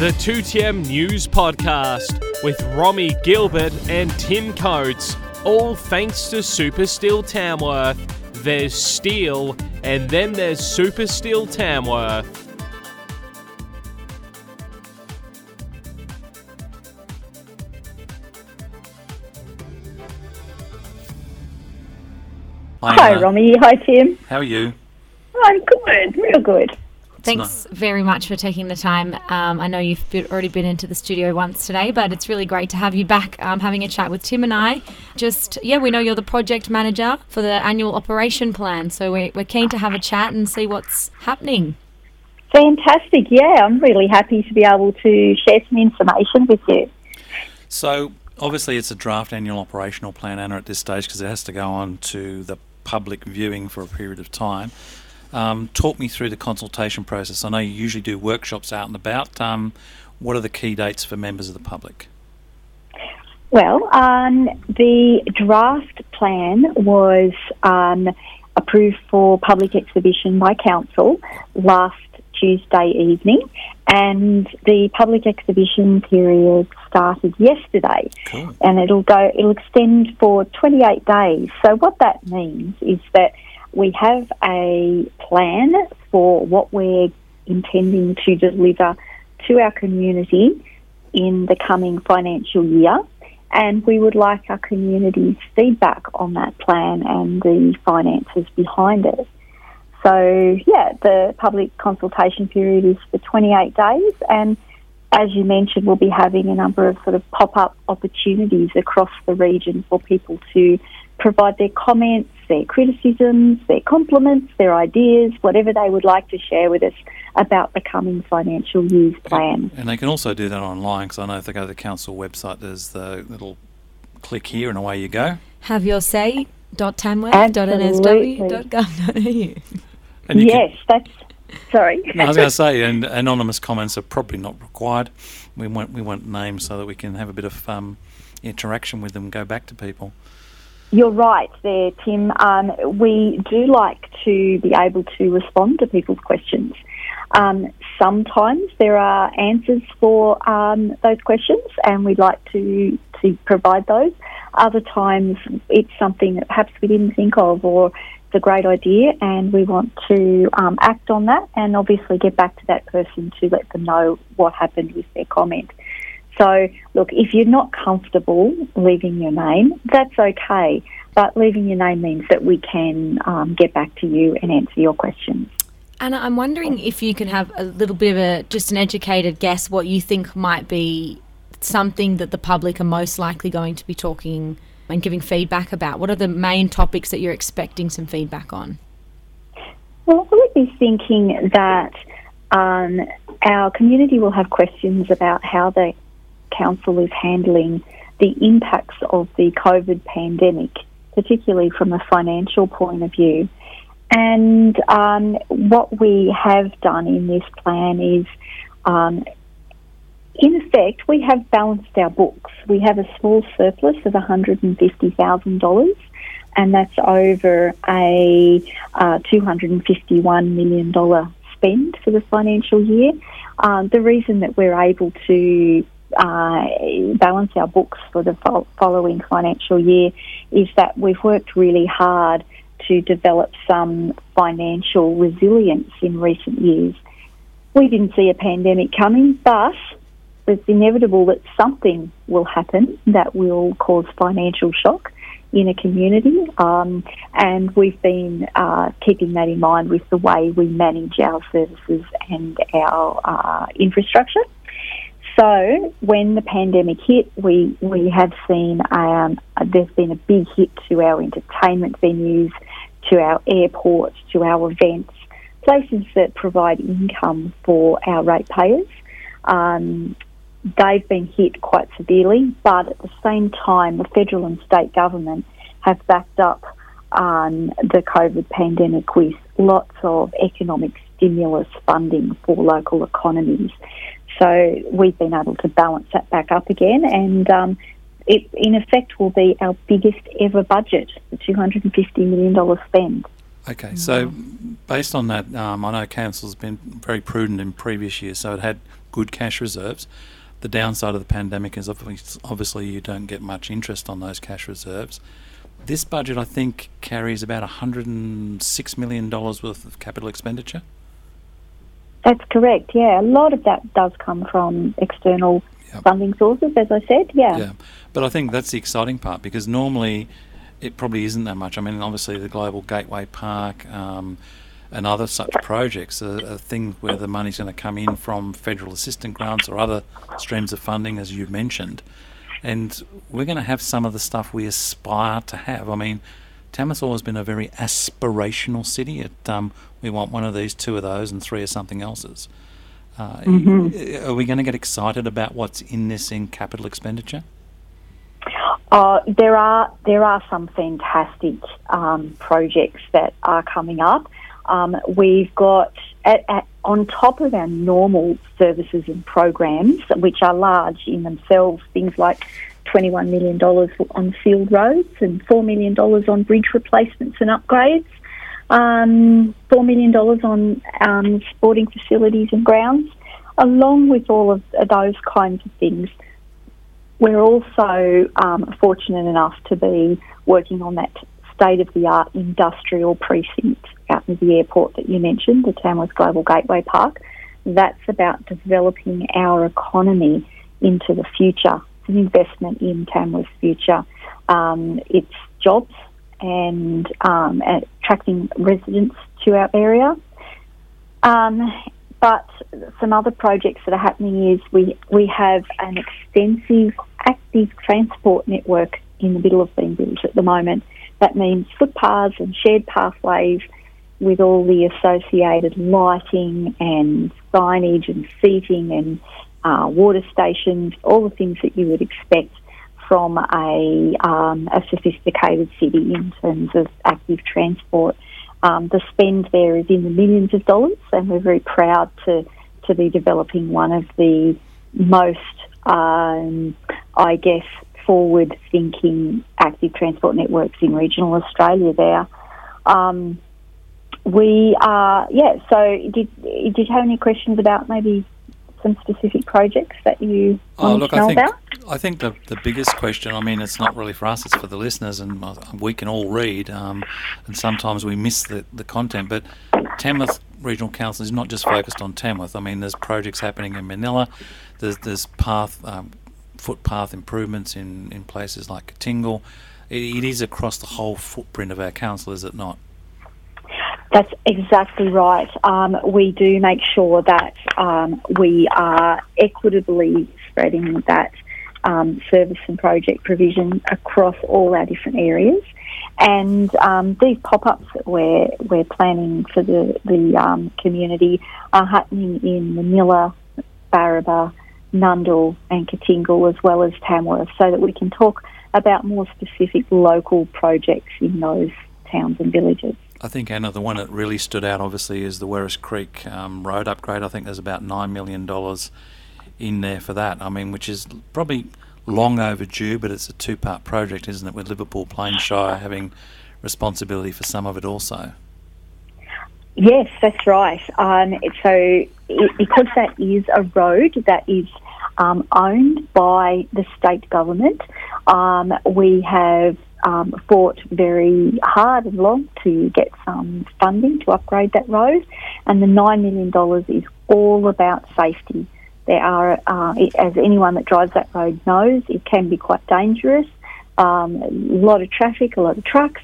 The 2TM News Podcast with Romy Gilbert and Tim Coates, all thanks to Super Steel Tamworth. There's steel, and then there's Super Steel Tamworth. Hi, Anna. Romy. Hi, Tim. How are you? I'm good, real good. Thanks very much for taking the time. Um, I know you've been, already been into the studio once today, but it's really great to have you back um, having a chat with Tim and I. Just, yeah, we know you're the project manager for the annual operation plan, so we're, we're keen to have a chat and see what's happening. Fantastic. Yeah, I'm really happy to be able to share some information with you. So, obviously, it's a draft annual operational plan, Anna, at this stage because it has to go on to the public viewing for a period of time. Um, talk me through the consultation process. I know you usually do workshops out and about. Um, what are the key dates for members of the public? Well, um, the draft plan was um, approved for public exhibition by council last Tuesday evening, and the public exhibition period started yesterday, Cool. and it'll go. It'll extend for 28 days. So what that means is that we have a plan for what we're intending to deliver to our community in the coming financial year. And we would like our community's feedback on that plan and the finances behind it. So, yeah, the public consultation period is for 28 days. And as you mentioned, we'll be having a number of sort of pop up opportunities across the region for people to provide their comments, their criticisms, their compliments, their ideas, whatever they would like to share with us about the coming financial year's plan. And they can also do that online because I know if they go to the council website, there's the little click here and away you go. Have your say. Absolutely. And yes, that's sorry. No, I was going to say, and anonymous comments are probably not required. We want we want names so that we can have a bit of um, interaction with them and go back to people. You're right there, Tim. Um, we do like to be able to respond to people's questions. Um, sometimes there are answers for um, those questions, and we'd like to to provide those. Other times, it's something that perhaps we didn't think of, or it's a great idea, and we want to um, act on that, and obviously get back to that person to let them know what happened with their comment. So, look, if you're not comfortable leaving your name, that's okay. But leaving your name means that we can um, get back to you and answer your questions. Anna, I'm wondering if you can have a little bit of a just an educated guess what you think might be something that the public are most likely going to be talking and giving feedback about. What are the main topics that you're expecting some feedback on? Well, I would be thinking that um, our community will have questions about how the council is handling the impacts of the COVID pandemic, particularly from a financial point of view. And um, what we have done in this plan is, um, in effect, we have balanced our books. We have a small surplus of $150,000 and that's over a uh, $251 million spend for the financial year. Um, the reason that we're able to uh, balance our books for the fo- following financial year is that we've worked really hard to develop some financial resilience in recent years. We didn't see a pandemic coming, but it's inevitable that something will happen that will cause financial shock in a community, um, and we've been uh, keeping that in mind with the way we manage our services and our uh, infrastructure. So, when the pandemic hit, we we have seen um, there's been a big hit to our entertainment venues, to our airports, to our events, places that provide income for our ratepayers. Um, they've been hit quite severely, but at the same time, the federal and state government have backed up um, the COVID pandemic with lots of economic stimulus funding for local economies. So we've been able to balance that back up again, and um, it in effect will be our biggest ever budget, the $250 million spend. Okay, so based on that, um, I know council's been very prudent in previous years, so it had good cash reserves. The downside of the pandemic is obviously, obviously you don't get much interest on those cash reserves. This budget, I think, carries about $106 million worth of capital expenditure. That's correct, yeah. A lot of that does come from external Yep. funding sources, as I said, yeah. Yeah, but I think that's the exciting part because normally it probably isn't that much. I mean, obviously the Global Gateway Park um, and other such projects are, are things where the money's going to come in from federal assistance grants or other streams of funding, as you've mentioned, and we're going to have some of the stuff we aspire to have. I mean. Tamworth's has been a very aspirational city. It, um, we want one of these, two of those, and three of something else's. Uh, Are we going to get excited about what's in this in capital expenditure? Uh, there are there are some fantastic um, projects that are coming up. Um, we've got at, at, on top of our normal services and programs, which are large in themselves, things like $21 million on field roads and $4 million on bridge replacements and upgrades, um, $4 million on um, sporting facilities and grounds. Along with all of those kinds of things, we're also um, fortunate enough to be working on that state of the art industrial precinct out near the airport that you mentioned, the Tamworth Global Gateway Park. That's about developing our economy into the future. It's an investment in Tamworth's future. Um, it's jobs and um, attracting residents to our area. Um, but some other projects that are happening is we, we have an extensive active transport network in the middle of being built at the moment. That means footpaths and shared pathways with all the associated lighting and signage and seating and uh, water stations, all the things that you would expect from a, um, a sophisticated city in terms of active transport. Um, the spend there is in the millions of dollars, and we're very proud to, to be developing one of the most, um, I guess, forward thinking active transport networks in regional Australia there. Um, we are, yeah, so did, did you have any questions about maybe some specific projects that you Oh, look, to know I think about? I think the the biggest question. I mean, it's not really for us; it's for the listeners, and uh, we can all read, um, and sometimes we miss the the content. But Tamworth Regional Council is not just focused on Tamworth. I mean, there's projects happening in Manilla. There's there's path um, footpath improvements in in places like Kootingal. It, it is across the whole footprint of our council, is it not? That's exactly right. Um, we do make sure that um, we are equitably spreading that um, service and project provision across all our different areas. And um, these pop-ups that we're we're planning for the the um, community are happening in Manilla, Barraba, Nundle, and Kootingal, as well as Tamworth, so that we can talk about more specific local projects in those towns and villages. I think Anna, the one that really stood out obviously is the Werris Creek um, road upgrade. I think there's about nine million dollars in there for that. I mean, which is probably long overdue, but it's a two-part project, isn't it? With Liverpool Plains Shire having responsibility for some of it also. Yes, that's right. Um, so, it, because that is a road that is um, owned by the state government, um, we have um, fought very hard and long to get some funding to upgrade that road, and the $9 million is all about safety. There are, uh, as anyone that drives that road knows, it can be quite dangerous. Um, a lot of traffic, a lot of trucks,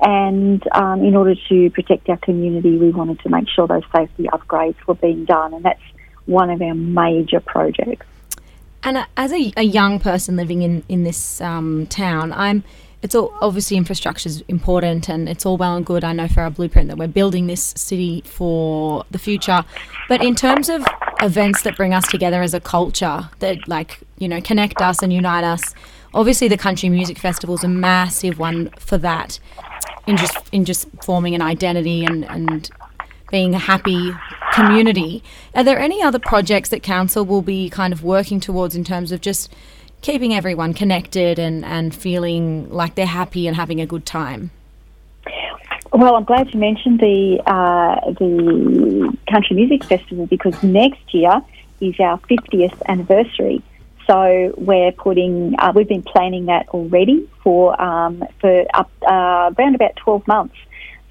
and um, in order to protect our community, we wanted to make sure those safety upgrades were being done, and that's one of our major projects. And uh, as a, a young person living in in this um, town, I'm. It's all obviously infrastructure is important, and it's all well and good. I know for our blueprint that we're building this city for the future, but in terms of events that bring us together as a culture, that like you know connect us and unite us, obviously the country music festival is a massive one for that. In just in just forming an identity and and being a happy community. Are there any other projects that council will be kind of working towards in terms of just keeping everyone connected and, and feeling like they're happy and having a good time? Well, I'm glad you mentioned the uh, the Country Music Festival because next year is our 50th anniversary. So we're putting, uh, we've been planning that already for um, for up uh, around about 12 months.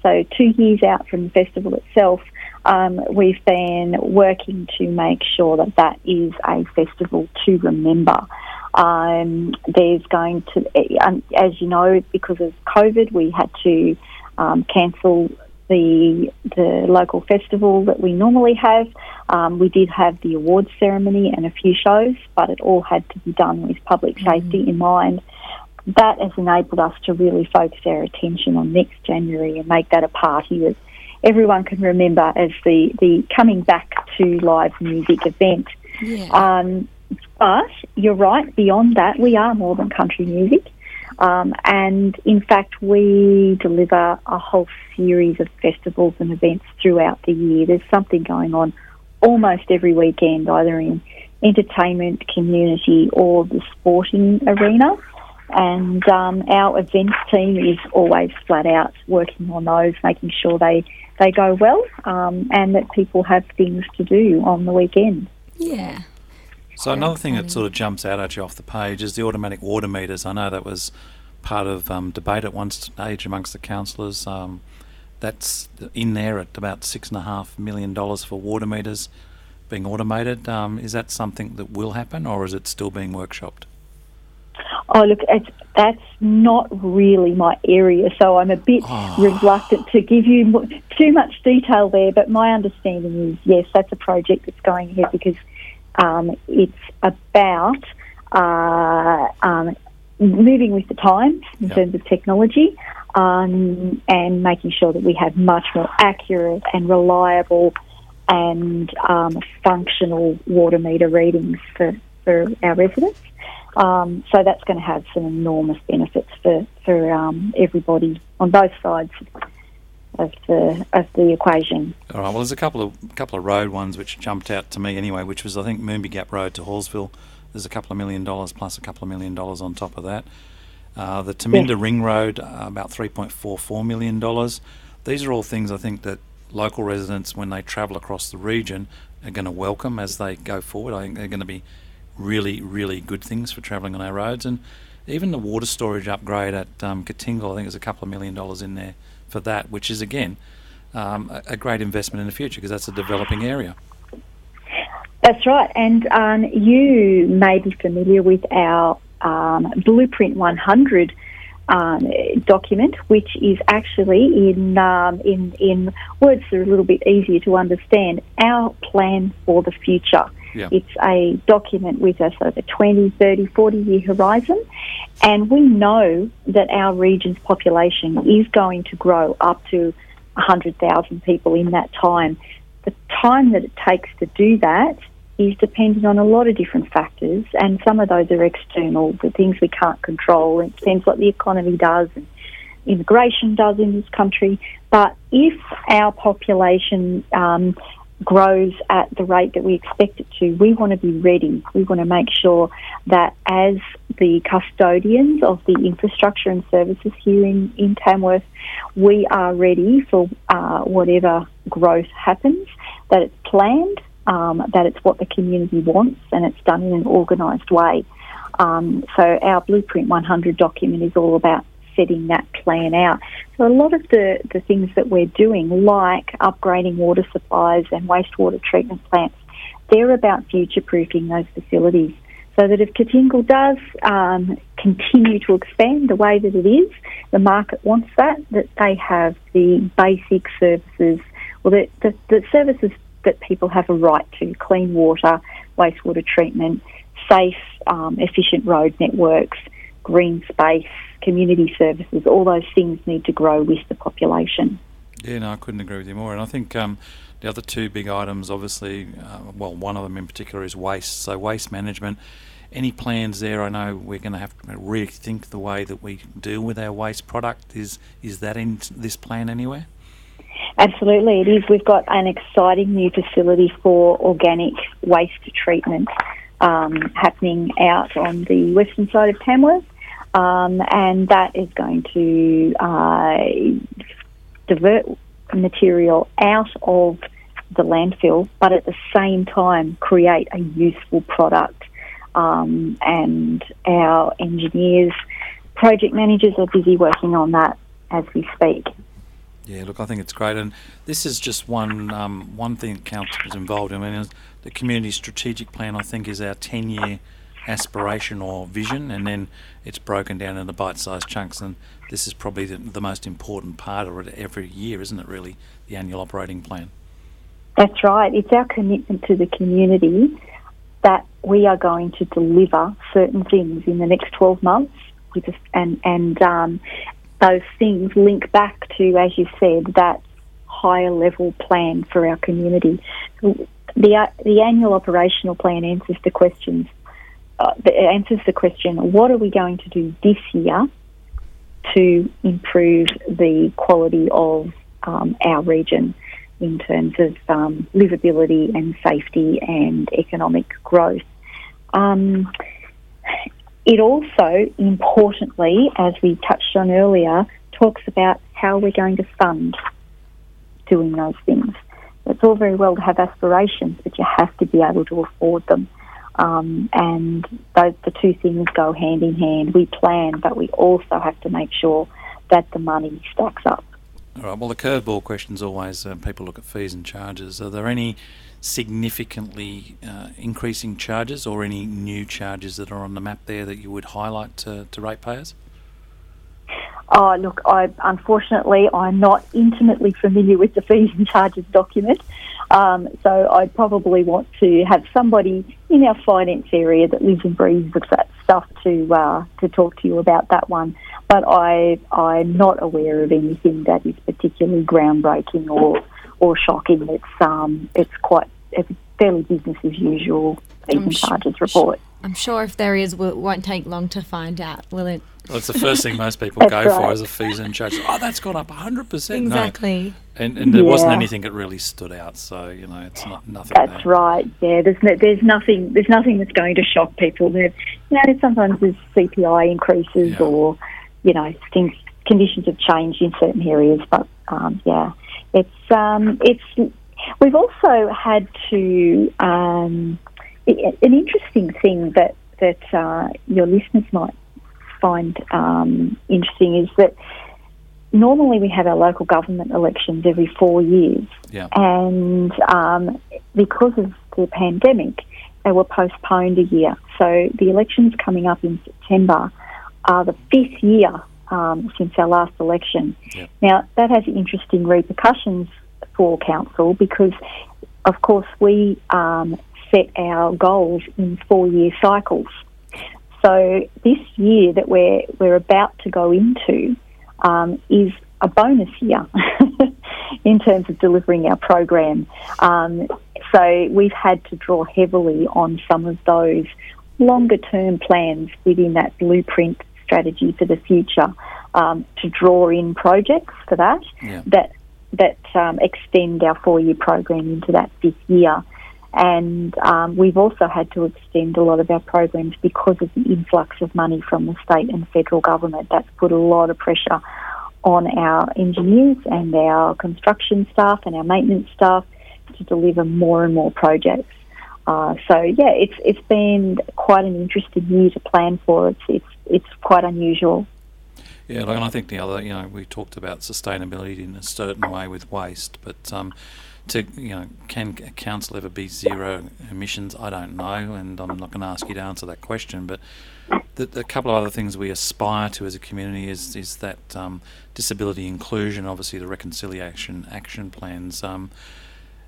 So two years out from the festival itself, um, we've been working to make sure that that is a festival to remember. Um, there's going to, um, as you know, because of COVID, we had to um, cancel the the local festival that we normally have. Um, we did have the awards ceremony and a few shows, but it all had to be done with public mm. safety in mind. That has enabled us to really focus our attention on next January and make that a party that everyone can remember as the, the coming back to live music event. Yeah. Um, but you're right, beyond that, we are more than country music. Um, and in fact, we deliver a whole series of festivals and events throughout the year. There's something going on almost every weekend, either in entertainment, community, or the sporting arena. And um, our events team is always flat out working on those, making sure they, they go well um, and that people have things to do on the weekend. Yeah. So another thing that sort of jumps out at you off the page is the automatic water meters. I know that was part of um, debate at one stage amongst the councillors. Um, that's in there at about six and a half million dollars for water meters being automated. Um, is that something that will happen, or is it still being workshopped? Oh, look, that's not really my area, so I'm a bit oh. reluctant to give you too much detail there. But my understanding is yes, that's a project that's going ahead because um, it's about uh, um, moving with the times in yep. terms of technology um, and making sure that we have much more accurate and reliable and um, functional water meter readings for, for our residents. Um, so that's going to have some enormous benefits for, for um, everybody on both sides of the of the equation. All right. Well, there's a couple of couple of road ones which jumped out to me anyway, which was I think Moonbi Gap Road to Hallsville. There's a couple of million dollars plus a couple of million dollars on top of that. Uh, the Taminda. Ring Road, uh, about $3.44 million. These are all things I think that local residents, when they travel across the region, are going to welcome as they go forward. I think they're going to be really, really good things for travelling on our roads. And even the water storage upgrade at um, Kootingal, I think there's a couple of million dollars in there for that, which is again um, a, great investment in the future because that's a developing area. That's right, and um, you may be familiar with our um, Blueprint 100 um, document, which is actually in um, in in words that are a little bit easier to understand. Our plan for the future. Yeah. It's a document with of a 20, 30, 40 year horizon. And we know that our region's population is going to grow up to 100,000 people in that time. The time that it takes to do that is dependent on a lot of different factors, and some of those are external, the things we can't control. It depends what the economy does and immigration does in this country. But if our population um, grows at the rate that we expect it to, we want to be ready. We want to make sure that as the custodians of the infrastructure and services here in, in Tamworth, we are ready for uh, whatever growth happens, that it's planned, um, that it's what the community wants, and it's done in an organised way. Um, so our Blueprint 100 document is all about setting that plan out. So a lot of the, the things that we're doing, like upgrading water supplies and wastewater treatment plants, they're about future-proofing those facilities so that if Kootingal does um, continue to expand the way that it is, the market wants that, that they have the basic services, well, the, the, the services that people have a right to, clean water, wastewater treatment, safe, um, efficient road networks, green space, community services, all those things need to grow with the population. Yeah, no, I couldn't agree with you more. And I think um, the other two big items, obviously, uh, well, one of them in particular is waste. So, waste management. Any plans there? I know we're going to have to rethink the way that we deal with our waste product. Is is that in this plan anywhere? Absolutely, it is. We've got an exciting new facility for organic waste treatment um, happening out on the western side of Tamworth. Um, and that is going to uh, divert material out of the landfill, but at the same time create a useful product. Um, and our engineers, project managers are busy working on that as we speak. Yeah, look, I think it's great, and this is just one um, one thing that council is involved in. I mean, the community strategic plan, I think, is our ten year aspiration or vision, and then it's broken down into bite sized chunks. And this is probably the, the most important part of it every year, isn't it? Really, the annual operating plan. That's right. It's our commitment to the community that we are going to deliver certain things in the next 12 months, and and um, those things link back to, as you said, that higher level plan for our community. The, uh, the annual operational plan answers the questions. Uh, answers the question: What are we going to do this year to improve the quality of um, our region in terms of um, livability and safety and economic growth? Um, it also, importantly, as we touched on earlier, talks about how we're going to fund doing those things. It's all very well to have aspirations, but you have to be able to afford them. Um, and those the two things go hand in hand. We plan, but we also have to make sure that the money stacks up. All right. Well, the curveball question is always uh, people look at fees and charges. Are there any significantly uh, increasing charges or any new charges that are on the map there that you would highlight to, to ratepayers? Oh, look, I unfortunately I'm not intimately familiar with the fees and charges document, um, so I'd probably want to have somebody in our finance area that lives and breathes with that stuff to uh, to talk to you about that one. But I I'm not aware of anything that is particularly groundbreaking or or shocking. It's um, it's quite it's fairly business as usual fees and charges report. I'm sure if there is, it won't take long to find out, will it? Well, it's the first thing most people go right. for is a fees and charges. Oh, that's gone up 100%. Exactly. No. And, and there yeah. wasn't anything that really stood out, so you know it's not nothing. That's there. right. Yeah, there's no, there's nothing there's nothing that's going to shock people. There, you know, sometimes there's CPI increases yeah. or you know things conditions have changed in certain areas, but um, yeah, it's um, it's we've also had to um, it, an interesting thing that that uh, your listeners might find um, interesting is that normally we have our local government elections every four years, yeah. and um, because of the pandemic, they were postponed a year. So the elections coming up in September are the fifth year um, since our last election. Yeah. Now that has interesting repercussions for council because, of course, we um, set our goals in four year cycles. So this year that we're we're about to go into um, is a bonus year in terms of delivering our program. Um, so we've had to draw heavily on some of those longer term plans within that blueprint strategy for the future um, to draw in projects for that yeah. that that um, extend our four year program into that fifth year. And um, we've also had to extend a lot of our programs because of the influx of money from the state and federal government. That's put a lot of pressure on our engineers and our construction staff and our maintenance staff to deliver more and more projects. Uh, so yeah, it's it's been quite an interesting year to plan for. It's it's it's quite unusual. Yeah, and I think the other, you know, we talked about sustainability in a certain way with waste, but um, to you know, can council ever be zero emissions? I don't know, and I'm not going to ask you to answer that question. But the, the couple of other things we aspire to as a community is is that um, disability inclusion, obviously the reconciliation action plans. Um,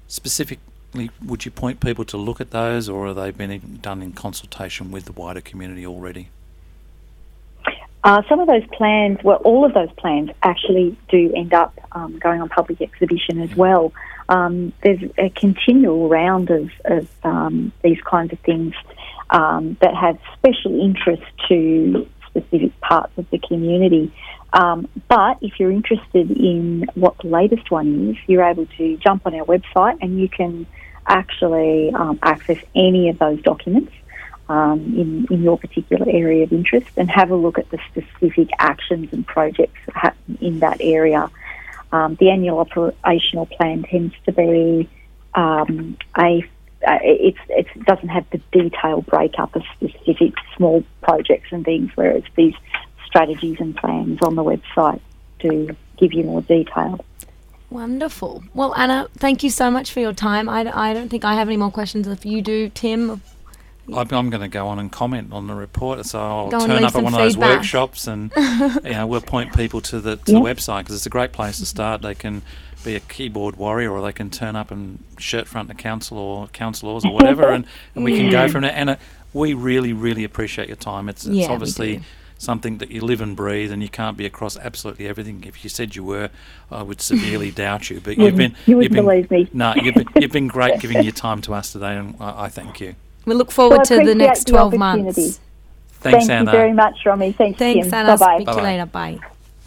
specifically, would you point people to look at those, or are they been done in consultation with the wider community already? Uh, some of those plans, well, all of those plans actually do end up um, going on public exhibition as well. Um, there's a continual round of, of um, these kinds of things um, that have special interest to specific parts of the community. Um, but if you're interested in what the latest one is, you're able to jump on our website and you can actually um, access any of those documents um, in, in your particular area of interest and have a look at the specific actions and projects that happen in that area. um, the annual operational plan tends to be um, a uh, it's, it doesn't have the detailed breakup of specific small projects and things, whereas these strategies and plans on the website do give you more detail. Wonderful. Well, Anna, thank you so much for your time. I, I don't think I have any more questions. If you do, Tim, I'm, I'm going to go on and comment on the report, so I'll Go turn up at some one of those workshops, and you know we'll point people to the to Yeah. the website because it's a great place to start. They can be a keyboard warrior, or they can turn up and shirt front the council or councillors or whatever, and, and we can go from there. And uh, we really, really appreciate your time. It's, it's Yeah, obviously something that you live and breathe, and you can't be across absolutely everything. If you said you were, I would severely doubt you. But you've been You you've wouldn't been believe me. no, you've been, you've been great giving your time to us today, and I, I thank you. we look forward Well, to the next 12 opportunity. months. Thanks, Thank Anna. you very much, Romy. Thanks, Thanks, Tim. Anna. Bye-bye. Speak to you Bye-bye. later. Bye.